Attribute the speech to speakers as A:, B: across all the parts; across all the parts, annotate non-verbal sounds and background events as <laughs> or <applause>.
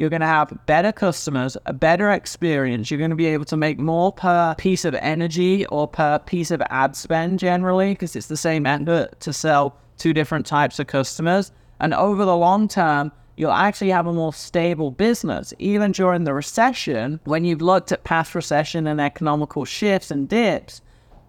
A: you're going to have better customers, a better experience. You're going to be able to make more per piece of energy or per piece of ad spend generally, because it's the same effort to sell two different types of customers. And over the long term, you'll actually have a more stable business. Even during the recession, when you've looked at past recession and economical shifts and dips,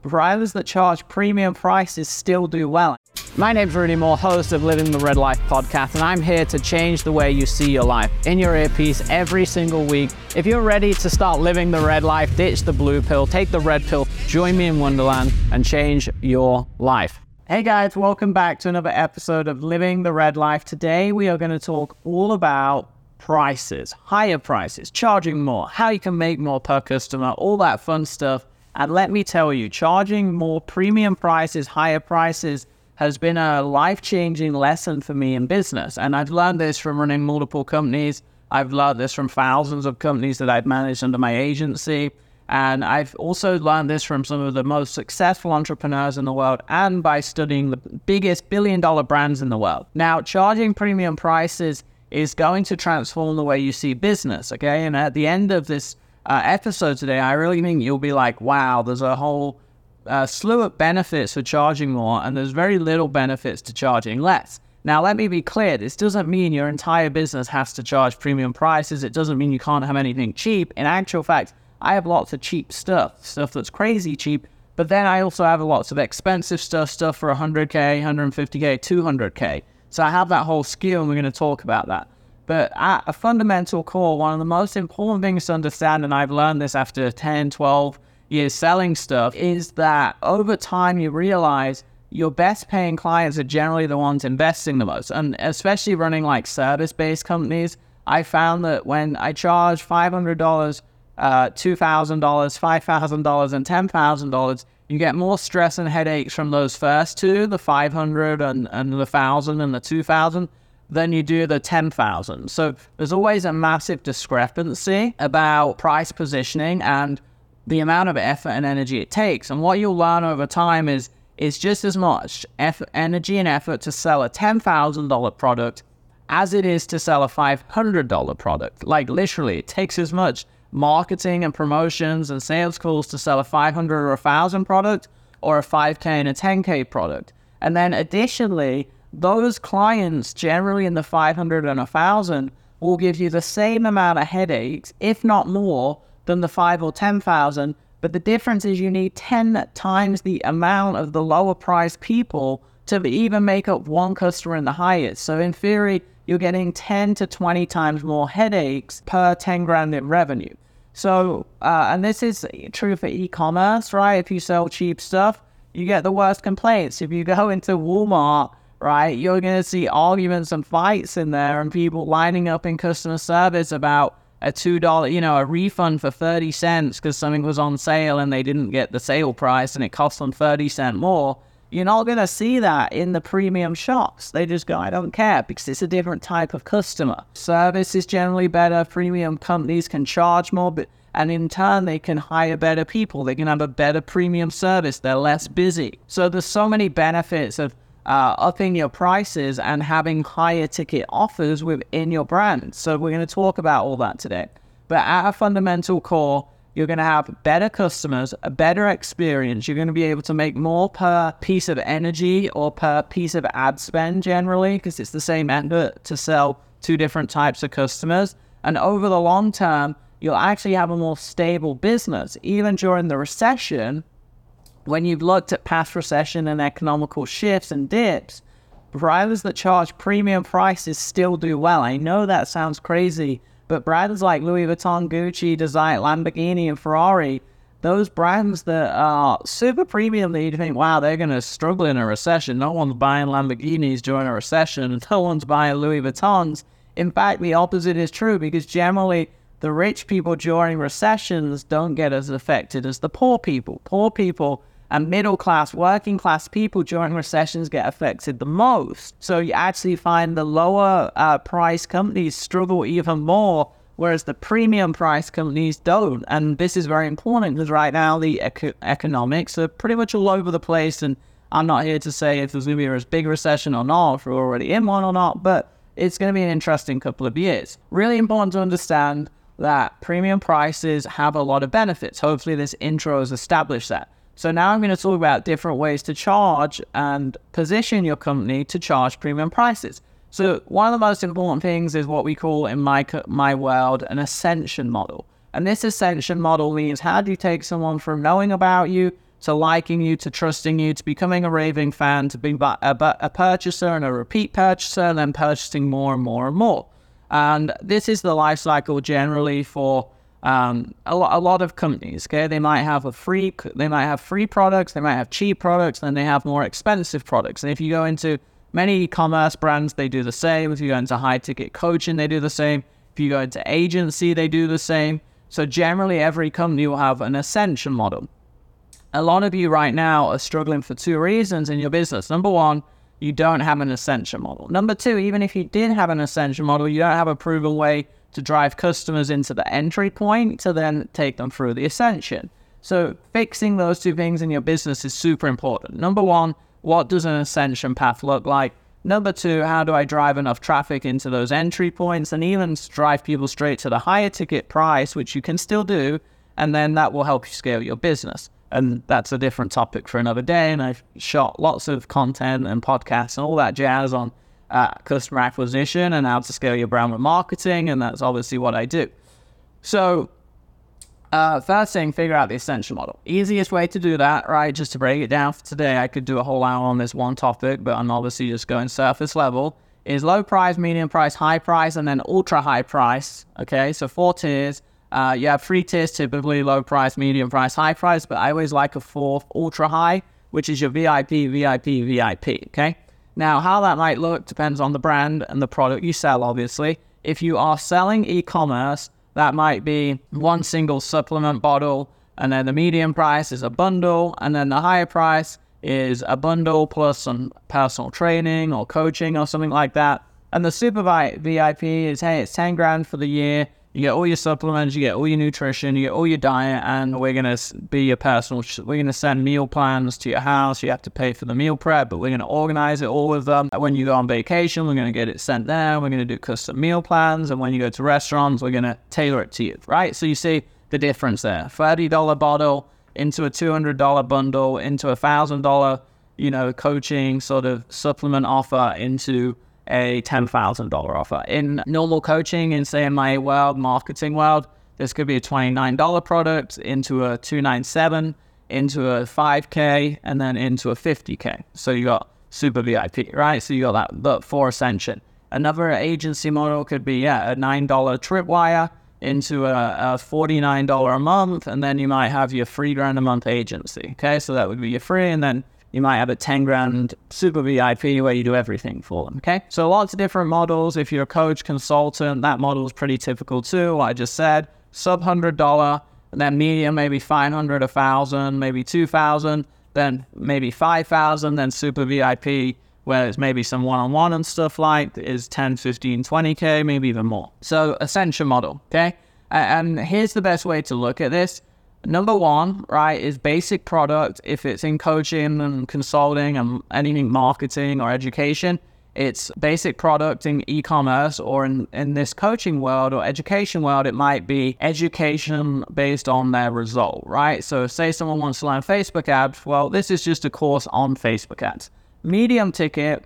A: Providers that charge premium prices still do well. My name's Rudy Mawer, host of Living the Red Life podcast, and I'm here to change the way you see your life in your earpiece every single week. If you're ready to start living the red life, ditch the blue pill, take the red pill, join me in Wonderland, and change your life. Hey guys, welcome back to another episode of Living the Red Life. Today we are going to talk all about prices, higher prices, charging more, how you can make more per customer, all that fun stuff. And let me tell you, charging more premium prices, higher prices, has been a life changing lesson for me in business. And I've learned this from running multiple companies. I've learned this from thousands of companies that I've managed under my agency. And I've also learned this from some of the most successful entrepreneurs in the world and by studying the biggest billion dollar brands in the world. Now, charging premium prices is going to transform the way you see business. Okay. And at the end of this uh, episode today, I really think you'll be like, wow, there's a whole uh, slew of benefits for charging more, and there's very little benefits to charging less. Now, let me be clear this doesn't mean your entire business has to charge premium prices. It doesn't mean you can't have anything cheap. In actual fact, I have lots of cheap stuff, stuff that's crazy cheap, but then I also have lots of expensive stuff, stuff for 100K, 150K, 200K. So I have that whole skew, and we're going to talk about that. But at a fundamental core, one of the most important things to understand, and I've learned this after 10, 12 years selling stuff, is that over time you realize your best paying clients are generally the ones investing the most. And especially running like service based companies, I found that when I charge $500, uh, $2,000, $5,000, and $10,000, you get more stress and headaches from those first two, the 500 and, and the 1000 and the 2000 than you do the 10,000. So there's always a massive discrepancy about price positioning and the amount of effort and energy it takes. And what you'll learn over time is is just as much effort, energy and effort to sell a $10,000 product as it is to sell a $500 product. Like literally, it takes as much marketing and promotions and sales calls to sell a 500 or a 1000 product or a 5k and a 10k product. And then additionally, those clients generally in the 500 and 1000 will give you the same amount of headaches, if not more, than the 5 or 10,000. But the difference is you need 10 times the amount of the lower price people to even make up one customer in the highest. So in theory, you're getting 10 to 20 times more headaches per 10 grand in revenue. So, uh, and this is true for e-commerce, right? If you sell cheap stuff, you get the worst complaints. If you go <laughs> into Walmart right? You're going to see arguments and fights in there and people lining up in customer service about a $2, you know, a refund for 30 cents because something was on sale and they didn't get the sale price and it cost them 30 cents more. You're not going to see that in the premium shops. They just go, I don't care because it's a different type of customer. Service is generally better. Premium companies can charge more, but and in turn they can hire better people. They can have a better premium service. They're less busy. So there's so many benefits of uh, upping your prices and having higher ticket offers within your brand. So we're going to talk about all that today. But at a fundamental core, you're going to have better customers, a better experience. You're going to be able to make more per piece of energy or per piece of ad spend generally, because it's the same effort to sell two different types of customers. And over the long term, you'll actually have a more stable business. Even during the recession, when you've looked at past recession and economical shifts and dips, brands that charge premium prices still do well. I know that sounds crazy, but brands like Louis Vuitton, Gucci, Design, Lamborghini, and Ferrari, those brands that are super premium that you think, wow, they're going to struggle in a recession. No one's buying Lamborghinis during a recession, and <laughs> no one's buying Louis Vuittons. In fact, the opposite is true because generally the rich people during recessions don't get as affected as the poor people. Poor people and middle class, working class people during recessions get affected the most. So you actually find the lower uh, price companies struggle even more, whereas the premium price companies don't. And this is very important because right now the ec- economics are pretty much all over the place. And I'm not here to say if there's going to be a big recession or not, if we're already in one or not, but it's going to be an interesting couple of years. Really important to understand that premium prices have a lot of benefits. Hopefully, this intro has established that. So now I'm going to talk about different ways to charge and position your company to charge premium prices. So one of the most important things is what we call in my my world an ascension model. And this ascension model means how do you take someone from knowing about you to liking you to trusting you to becoming a raving fan to being a, a purchaser and a repeat purchaser and then purchasing more and more and more. And this is the life cycle generally for um, a, lot, a lot of companies. Okay, they might have a free, they might have free products, they might have cheap products, then they have more expensive products. And if you go into many e-commerce brands, they do the same. If you go into high ticket coaching, they do the same. If you go into agency, they do the same. So generally, every company will have an ascension model. A lot of you right now are struggling for two reasons in your business. Number one, you don't have an ascension model. Number two, even if you did have an ascension model, you don't have a proven way to drive customers into the entry point to then take them through the ascension. So fixing those two things in your business is super important. Number one, what does an ascension path look like? Number two, how do I drive enough traffic into those entry points and even drive people straight to the higher ticket price, which you can still do, and then that will help you scale your business. And that's a different topic for another day. And I've shot lots of content and podcasts and all that jazz on uh, customer acquisition and how to scale your brand with marketing. And that's obviously what I do. So, uh, first thing, figure out the ascension model. Easiest way to do that, right? Just to break it down for today, I could do a whole hour on this one topic, but I'm obviously just going surface level. Is low price, medium price, high price, and then ultra high price. Okay, so four tiers. Uh, you have three tiers typically low price, medium price, high price, but I always like a fourth ultra high, which is your VIP, VIP, VIP. Okay, now, how that might look depends on the brand and the product you sell, obviously. If you are selling e commerce, that might be one single supplement bottle, and then the medium price is a bundle, and then the higher price is a bundle plus some personal training or coaching or something like that. And the super VIP is hey, it's 10 grand for the year. You get all your supplements, you get all your nutrition, you get all your diet, and we're gonna be your personal. We're gonna send meal plans to your house. You have to pay for the meal prep, but we're gonna organize it all with them. When you go on vacation, we're gonna get it sent there. We're gonna do custom meal plans, and when you go to restaurants, we're gonna tailor it to you. Right? So you see the difference there. Thirty dollar bottle into a two hundred dollar bundle into a thousand dollar, you know, coaching sort of supplement offer into a $10,000 offer. In normal coaching, in say in my world, marketing world, this could be a $29 product into a 297 into a 5K, and then into a 50K. So you got super VIP, right? So you got that, that for Ascension. Another agency model could be, yeah, a $9 tripwire into a, a $49 a month, and then you might have your three grand a month agency. Okay, so that would be your free, and then you might have a 10 grand super VIP where you do everything for them. Okay. So lots of different models. If you're a coach, consultant, that model is pretty typical too. I just said, sub hundred dollar, and then medium maybe 500, a thousand, maybe 2000, then maybe 5000, then super VIP where it's maybe some one-on-one and stuff like is 10, 15, 20k, maybe even more. So ascension model. Okay. And here's the best way to look at this Number one, right, is basic product. If it's in coaching and consulting and anything marketing or education, it's basic product in e-commerce or in, in this coaching world or education world, it might be education based on their result, right? So say someone wants to learn Facebook ads, well, this is just a course on Facebook ads. Medium ticket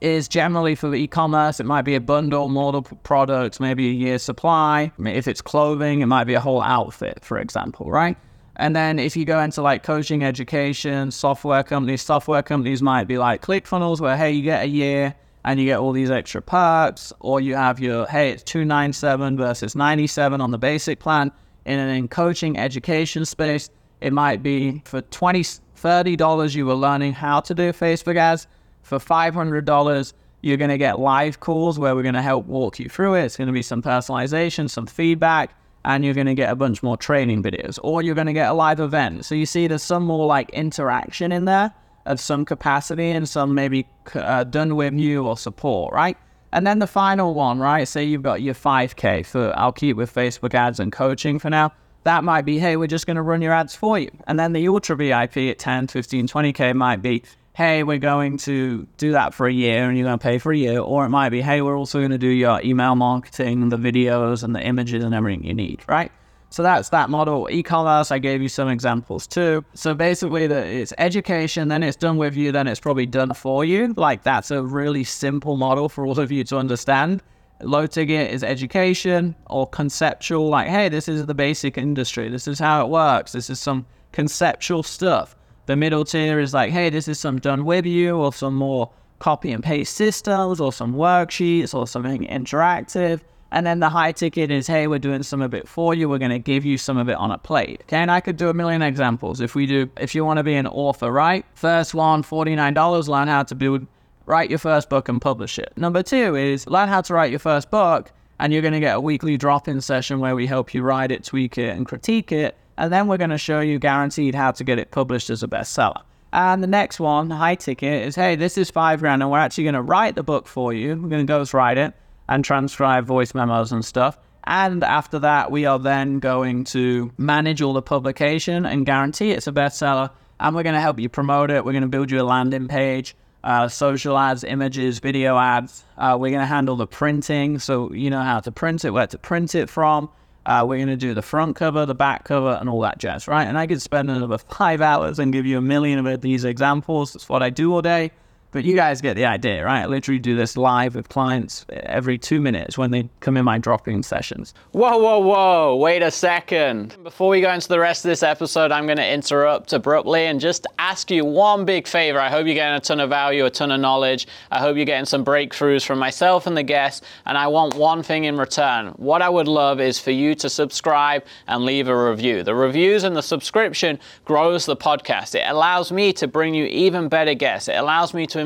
A: is generally for e-commerce. It might be a bundle, multiple products, maybe a year's supply. If it's clothing, it might be a whole outfit, for example, right? And then if you go into like coaching, education, software companies, software companies might be like ClickFunnels, where hey, you get a year and you get all these extra perks, or you have your hey, it's two nine seven versus ninety seven on the basic plan. In an coaching education space, it might be for 20 $30 you were learning how to do Facebook ads for $500, you're going to get live calls where we're going to help walk you through it. It's going to be some personalization, some feedback, and you're going to get a bunch more training videos, or you're going to get a live event. So you see, there's some more like interaction in there of some capacity and some maybe uh, done with you or support, right? And then the final one, right? Say you've got your 5K for, I'll keep with Facebook ads and coaching for now. That might be, hey, we're just going to run your ads for you. And then the ultra VIP at 10, 15, 20K might be, hey, we're going to do that for a year and you're going to pay for a year. Or it might be, hey, we're also going to do your email marketing, the videos and the images and everything you need, right? So that's that model. E-commerce, I gave you some examples too. So basically, the, it's education, then it's done with you, then it's probably done for you. Like that's a really simple model for all of you to understand. Low ticket is education or conceptual, like, hey, this is the basic industry. This is how it works. This is some conceptual stuff. The middle tier is like, hey, this is some done with you or some more copy and paste systems or some worksheets or something interactive. And then the high ticket is, hey, we're doing some of it for you. We're going to give you some of it on a plate. Okay. And I could do a million examples. If we do, if you want to be an author, right? First one, $49, learn how to build, write your first book and publish it. Number two is learn how to write your first book. And you're going to get a weekly drop in session where we help you write it, tweak it, and critique it. And then we're going to show you guaranteed how to get it published as a bestseller. And the next one, high ticket, is hey, this is five grand, and we're actually going to write the book for you. We're going to ghost write it and transcribe voice memos and stuff. And after that, we are then going to manage all the publication and guarantee it's a bestseller. And we're going to help you promote it. We're going to build you a landing page, uh, social ads, images, video ads. Uh, we're going to handle the printing. So you know how to print it, where to print it from. Uh, we're going to do the front cover, the back cover, and all that jazz, right? And I could spend another five hours and give you a million of these examples. That's what I do all day. But you guys get the idea, right? I literally do this live with clients every two minutes when they come in my drop-in sessions.
B: Whoa, whoa, whoa, wait a second. Before we go into the rest of this episode, I'm going to interrupt abruptly and just ask you one big favor. I hope you're getting a ton of value, a ton of knowledge. I hope you're getting some breakthroughs from myself and the guests. And I want one thing in return. What I would love is for you to subscribe and leave a review. The reviews and the subscription grows the podcast. It allows me to bring you even better guests. It allows me to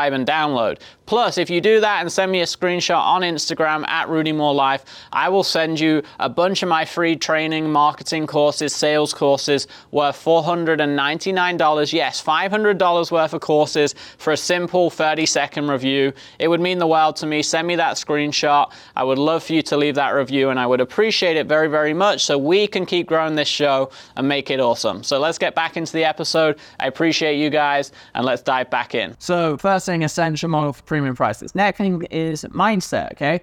B: subscribe and download. Plus, if you do that and send me a screenshot on Instagram at Rudy Mawer Life, I will send you a bunch of my free training, marketing courses, sales courses worth $499. Yes, $500 worth of courses for a simple 30 second review. It would mean the world to me. Send me that screenshot. I would love for you to leave that review and I would appreciate it very, very much so we can keep growing this show and make it awesome. So let's get back into the episode. I appreciate you guys and let's dive back in.
A: So, first thing, ascension model for premium prices. Next thing is mindset, okay?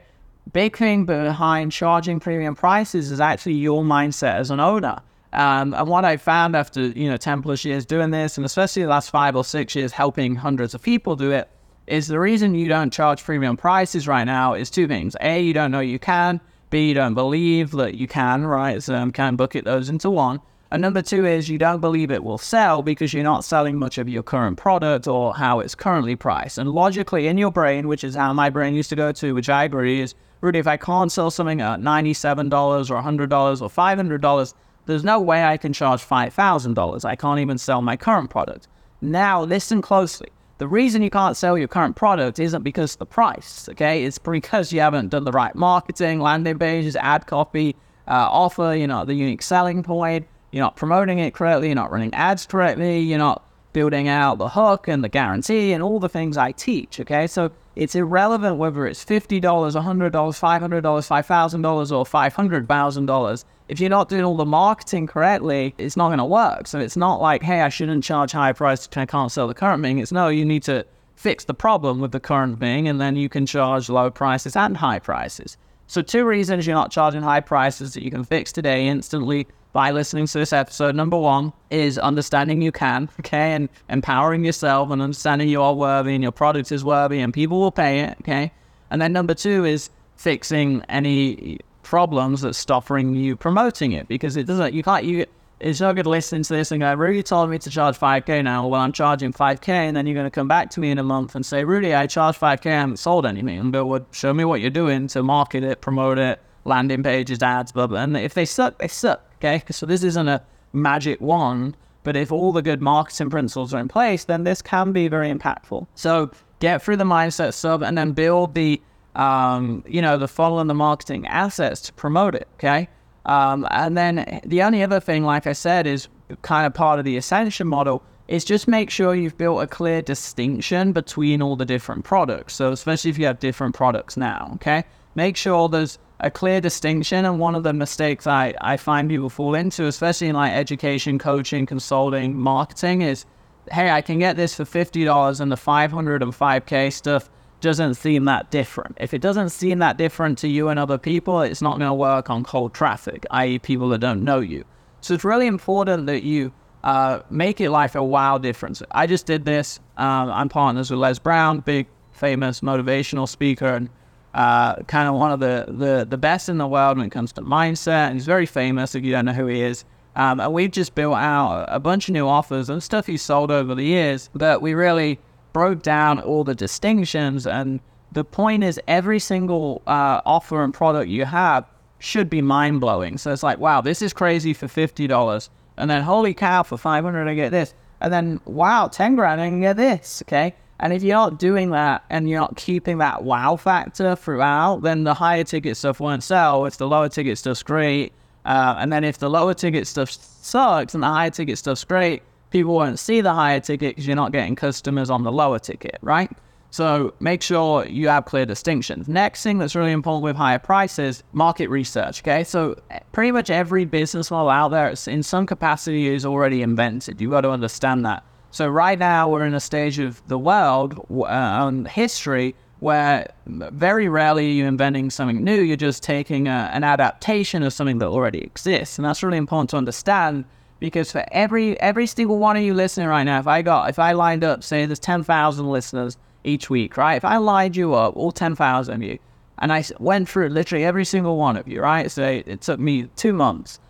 A: Big thing behind charging premium prices is actually your mindset as an owner. Um, and what I found after, you know, 10 plus years doing this, and especially the last five or six years helping hundreds of people do it, is the reason you don't charge premium prices right now is two things. A, you don't know you can. B, you don't believe that you can, right? So um, can bucket those into one. And number two is you don't believe it will sell because you're not selling much of your current product or how it's currently priced. And logically, in your brain, which is how my brain used to go to, which I agree is, Rudy, if I can't sell something at $97 or $100 or $500, there's no way I can charge $5,000. I can't even sell my current product. Now, listen closely. The reason you can't sell your current product isn't because of the price, okay? It's because you haven't done the right marketing, landing pages, ad copy, uh, offer, you know, the unique selling point you're not promoting it correctly, you're not running ads correctly, you're not building out the hook and the guarantee and all the things I teach. Okay, so it's irrelevant whether it's $50, $100, $500, $5,000, or $500,000. If you're not doing all the marketing correctly, it's not going to work. So it's not like, hey, I shouldn't charge high price I can't sell the current thing. It's no, you need to fix the problem with the current thing and then you can charge low prices and high prices. So, two reasons you're not charging high prices that you can fix today instantly by listening to this episode. Number one is understanding you can, okay, and empowering yourself and understanding you are worthy and your product is worthy and people will pay it, okay. And then number two is fixing any problems that's stopping you promoting it because it doesn't, you can't, you, it's no good listening to this and go, Rudy told me to charge 5K now. Well, I'm charging 5K. And then you're going to come back to me in a month and say, Rudy, I charged 5K. I haven't sold anything. Go, well, show me what you're doing to market it, promote it, landing pages, ads, blah, blah. And if they suck, they suck. Okay. So this isn't a magic wand But if all the good marketing principles are in place, then this can be very impactful. So get through the mindset stuff and then build the, um, you know, the funnel and the marketing assets to promote it. Okay. Um, and then the only other thing, like I said, is kind of part of the ascension model is just make sure you've built a clear distinction between all the different products. So especially if you have different products now, okay? Make sure there's a clear distinction. And one of the mistakes I, I find people fall into, especially in like education, coaching, consulting, marketing, is hey, I can get this for $50 and the 500 and 5K stuff doesn't seem that different. If it doesn't seem that different to you and other people, it's not going to work on cold traffic, i.e., people that don't know you. So it's really important that you uh, make it like a wow difference. I just did this. Uh, I'm partners with Les Brown, big famous motivational speaker, and uh, kind of one of the, the the best in the world when it comes to mindset. And he's very famous if you don't know who he is. Um, and we've just built out a bunch of new offers and stuff he's sold over the years that we really broke down all the distinctions. And the point is, every single uh, offer and product you have should be mind blowing. So it's like, wow, this is crazy for fifty dollars and then holy cow, for 500 I get this, and then wow, 10 grand I can get this, okay? And if you're not doing that and you're not keeping that wow factor throughout, then the higher ticket stuff won't sell. If the lower ticket stuff's great, uh, and then if the lower ticket stuff sucks and the higher ticket stuff's great, people won't see the higher ticket because you're not getting customers on the lower ticket, right? So make sure you have clear distinctions. Next thing that's really important with higher prices, market research. Okay, so eh, pretty much every business model out there, in some capacity, is already invented. You've got to understand that. So right now we're in a stage of the world uh, history where very rarely you're inventing something new. You're just taking a, an adaptation of something that already exists, and that's really important to understand because for every every single one of you listening right now, if I got if I lined up, say there's ten thousand listeners each week, right? If I lined you up, all 10,000 of you, and I went through literally every single one of you, right? So it took me two months.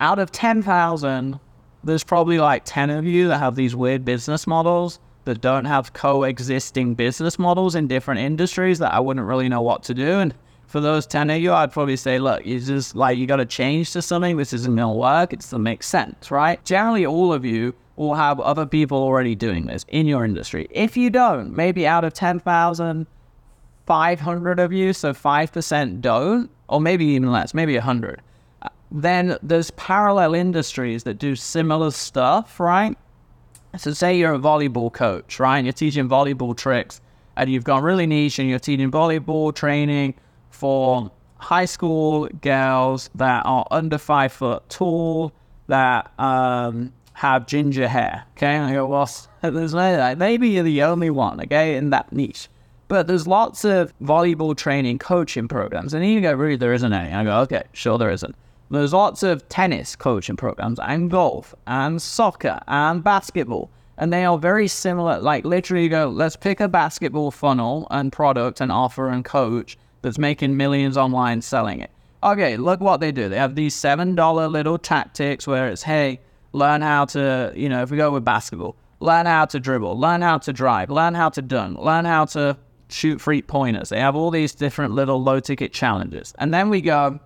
A: Out of 10,000, there's probably like 10 of you that have these weird business models that don't have coexisting business models in different industries that I wouldn't really know what to do. And for those 10 of you, I'd probably say, look, you just like, you got to change to something. This isn't going to work. It doesn't make sense, right? Generally, all of you will have other people already doing this in your industry. If you don't, maybe out of 10,000, 500 of you, so 5% don't, or maybe even less, maybe 100, then there's parallel industries that do similar stuff, right? So say you're a volleyball coach, right? And you're teaching volleyball tricks and you've gone really niche and you're teaching volleyball training for high school girls that are under five foot tall, that um, have ginger hair. Okay, and I go, well, <laughs> there's no that. Maybe you're the only one, okay, in that niche. But there's lots of volleyball training coaching programs. And you go, really, there isn't any. I go, okay, sure there isn't. There's lots of tennis coaching programs and golf and soccer and basketball. And they are very similar. Like literally you go, let's pick a basketball funnel and product and offer and coach that's making millions online selling it. Okay, look what they do. They have these $7 little tactics where it's, hey, learn how to, you know, if we go with basketball, learn how to dribble, learn how to drive, learn how to dunk, learn how to shoot free pointers. They have all these different little low ticket challenges. And then we go,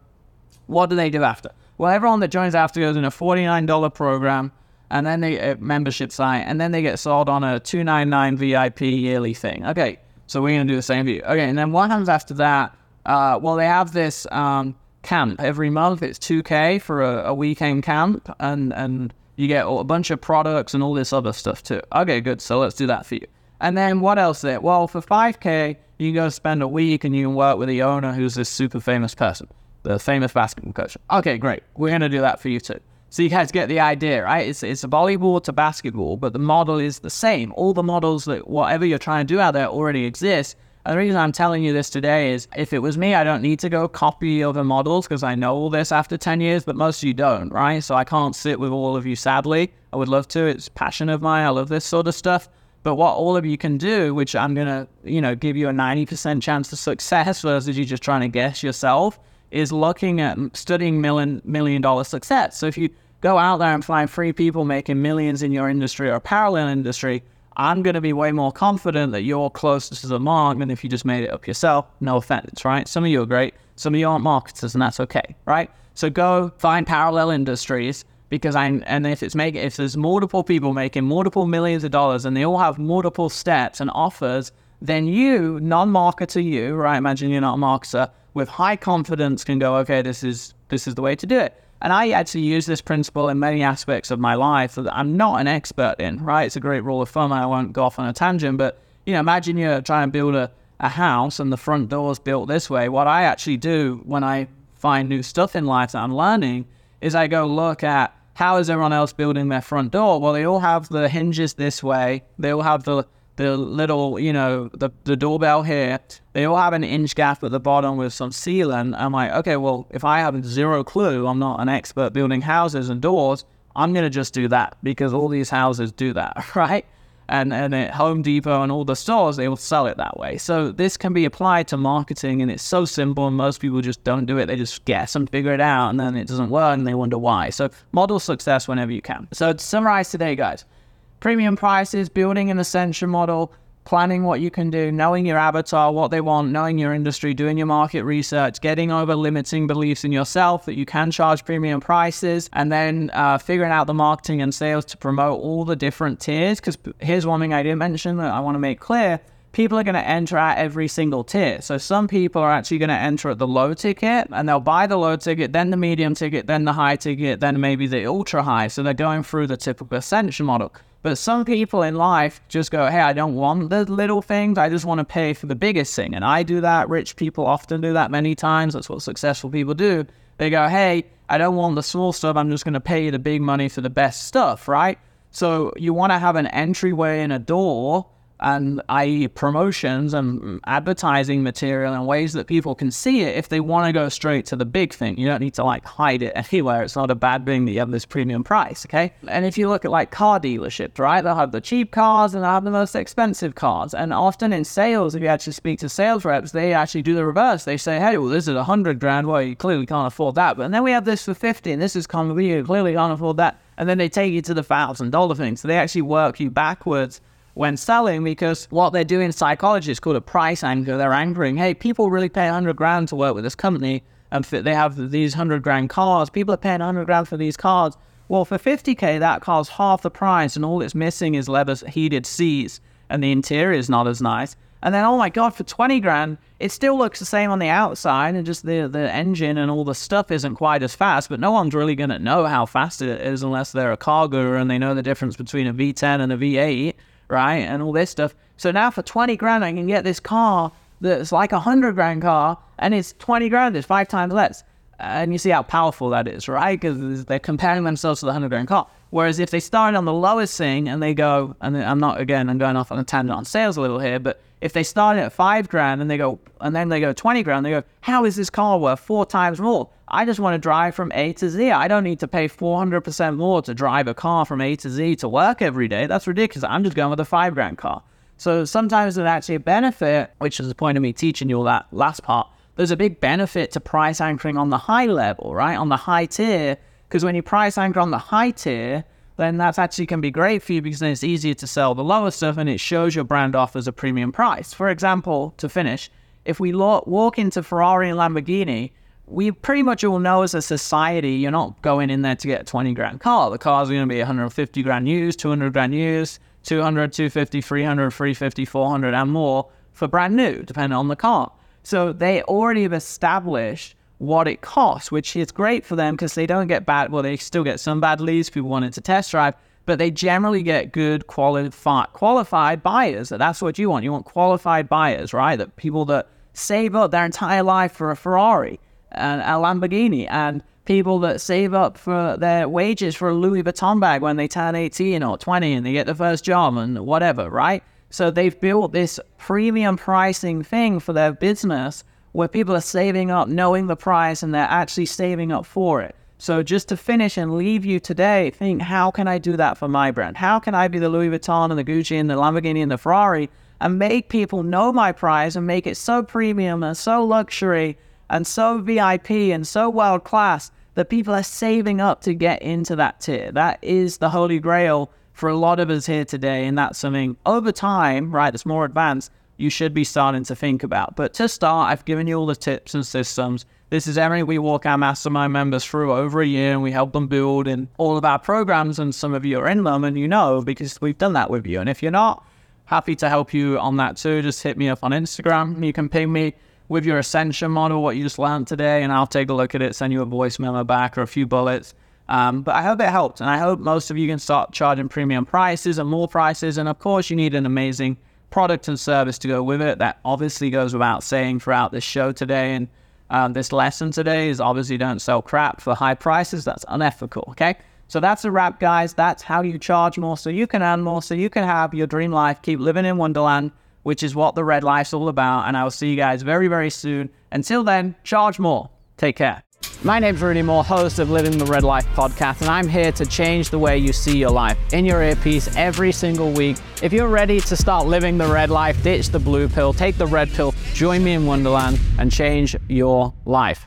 A: what do they do after? Well, everyone that joins after goes in a $49 program and then they uh, membership site and then they get sold on a 299 VIP yearly thing. Okay, so we're going to do the same for you. Okay, and then what happens after that? Uh, well, they have this um, camp every month. It's 2K for a, a weekend camp, and and you get a bunch of products and all this other stuff too. Okay, good. So let's do that for you. And then what else there? Well, for 5K, you can go spend a week and you can work with the owner who's this super famous person, the famous basketball coach. Okay, great. We're going to do that for you too. So you guys get the idea, right? It's, it's a volleyball to basketball, but the model is the same. All the models that whatever you're trying to do out there already exist. And the reason I'm telling you this today is if it was me, I don't need to go copy other models because I know all this after 10 years, but most of you don't, right? So I can't sit with all of you, sadly. I would love to. It's passion of mine. I love this sort of stuff. But what all of you can do, which I'm going to, you know, give you a 90% chance of success versus you just trying to guess yourself, is looking at studying million, million dollar success. So if you go out there and find three people making millions in your industry or parallel industry, I'm going to be way more confident that you're closer to the mark than if you just made it up yourself. No offense, right? Some of you are great, some of you aren't marketers, and that's okay, right? So go find parallel industries because I and if it's making if there's multiple people making multiple millions of dollars and they all have multiple steps and offers, then you, non-marketer, you right? Imagine you're not a marketer with high confidence can go, okay, this is this is the way to do it. And I actually use this principle in many aspects of my life that I'm not an expert in, right? It's a great rule of thumb. I won't go off on a tangent, but you know, imagine you're trying to build a, a house and the front door is built this way. What I actually do when I find new stuff in life that I'm learning is I go look at how is everyone else building their front door? Well, they all have the hinges this way. They all have the the little, you know, the, the doorbell here, they all have an inch gap at the bottom with some sealant. I'm like, okay, well, if I have zero clue, I'm not an expert building houses and doors, I'm going to just do that because all these houses do that, <laughs> right? And, and at Home Depot and all the stores, they will sell it that way. So this can be applied to marketing and it's so simple and most people just don't do it. They just guess and figure it out and then it doesn't work and they wonder why. So model success whenever you can. So to summarize today, guys, premium prices, building an ascension model, planning what you can do, knowing your avatar, what they want, knowing your industry, doing your market research, getting over limiting beliefs in yourself that you can charge premium prices, and then uh, figuring out the marketing and sales to promote all the different tiers. Because here's one thing I didn't mention that I want to make clear. People are going to enter at every single tier. So some people are actually going to enter at the low ticket and they'll buy the low ticket, then the medium ticket, then the high ticket, then maybe the ultra high. So they're going through the typical ascension model. But some people in life just go, hey, I don't want the little things. I just want to pay for the biggest thing. And I do that. Rich people often do that many times. That's what successful people do. They go, hey, I don't want the small stuff. I'm just going to pay you the big money for the best stuff, right? So you want to have an entryway and a door and i.e. promotions and advertising material in ways that people can see it if they want to go straight to the big thing. You don't need to like hide it anywhere. It's not a bad thing that you have this premium price, okay? And if you look at like car dealerships, right, they'll have the cheap cars and they'll have the most expensive cars. And often in sales, if you actually speak to sales reps, they actually do the reverse. They say, hey, well, this is a hundred grand. Well, you clearly can't afford that. But then we have this for 50 and this is convenient. You clearly can't afford that. And then they take you to the thousand dollar thing. So they actually work you backwards when selling because what they're doing in psychology is called a price anchor. They're anchoring, hey, people really pay 100 grand to work with this company and they have these 100 grand cars. People are paying 100 grand for these cars. Well, for 50k, that car's half the price and all it's missing is leather heated seats and the interior is not as nice. And then, oh my God, for 20 grand, it still looks the same on the outside and just the, the engine and all the stuff isn't quite as fast, but no one's really going to know how fast it is unless they're a car guru and they know the difference between a V10 and a V8 right? And all this stuff. So now for 20 grand, I can get this car that's like a 100 grand car and it's 20 grand, it's five times less. And you see how powerful that is, right? Because they're comparing themselves to the 100 grand car. Whereas if they start on the lowest thing and they go, and I'm not, again, I'm going off on a tangent on sales a little here, but if they start at five grand and they go, and then they go 20 grand, they go, how is this car worth four times more? I just want to drive from A to Z. I don't need to pay 400% more to drive a car from A to Z to work every day. That's ridiculous. I'm just going with a five grand car. So sometimes there's actually a benefit, which is the point of me teaching you all that last part. There's a big benefit to price anchoring on the high level, right? On the high tier. Because when you price anchor on the high tier, then that actually can be great for you because then it's easier to sell the lower stuff and it shows your brand off as a premium price. For example, to finish, if we walk into Ferrari and Lamborghini, we pretty much all know as a society, you're not going in there to get a 20 grand car. The cars are going to be 150 grand used, 200 grand used, 200, 250, 300, 350, 400, and more for brand new, depending on the car. So they already have established what it costs, which is great for them because they don't get bad, well, they still get some bad leads, people wanting to test drive, but they generally get good qualified, qualified buyers. That's what you want. You want qualified buyers, right? That people that save up their entire life for a Ferrari and a Lamborghini, and people that save up for their wages for a Louis Vuitton bag when they turn 18 or 20 and they get the first job and whatever, right? So they've built this premium pricing thing for their business where people are saving up knowing the price and they're actually saving up for it. So just to finish and leave you today, think how can I do that for my brand? How can I be the Louis Vuitton and the Gucci and the Lamborghini and the Ferrari and make people know my price and make it so premium and so luxury and so VIP and so world class that people are saving up to get into that tier. That is the holy grail for a lot of us here today. And that's something over time, right, that's more advanced, you should be starting to think about. But to start, I've given you all the tips and systems. This is everything we walk our mastermind members through over a year and we help them build in all of our programs. And some of you are in them and you know because we've done that with you. And if you're not, happy to help you on that too. Just hit me up on Instagram. You can ping me with your ascension model, what you just learned today, and I'll take a look at it, send you a voice memo back or a few bullets. Um, but I hope it helped, and I hope most of you can start charging premium prices and more prices. And of course, you need an amazing product and service to go with it. That obviously goes without saying throughout this show today. And um, this lesson today is obviously don't sell crap for high prices. That's unethical. Okay. So that's a wrap, guys. That's how you charge more so you can earn more, so you can have your dream life, keep living in Wonderland, which is what the red life's all about. And I will see you guys very, very soon. Until then, charge more. Take care. My name's Rudy Mawer, host of Living the Red Life podcast, and I'm here to change the way you see your life in your earpiece every single week. If you're ready to start living the red life, ditch the blue pill, take the red pill, join me in Wonderland, and change your life.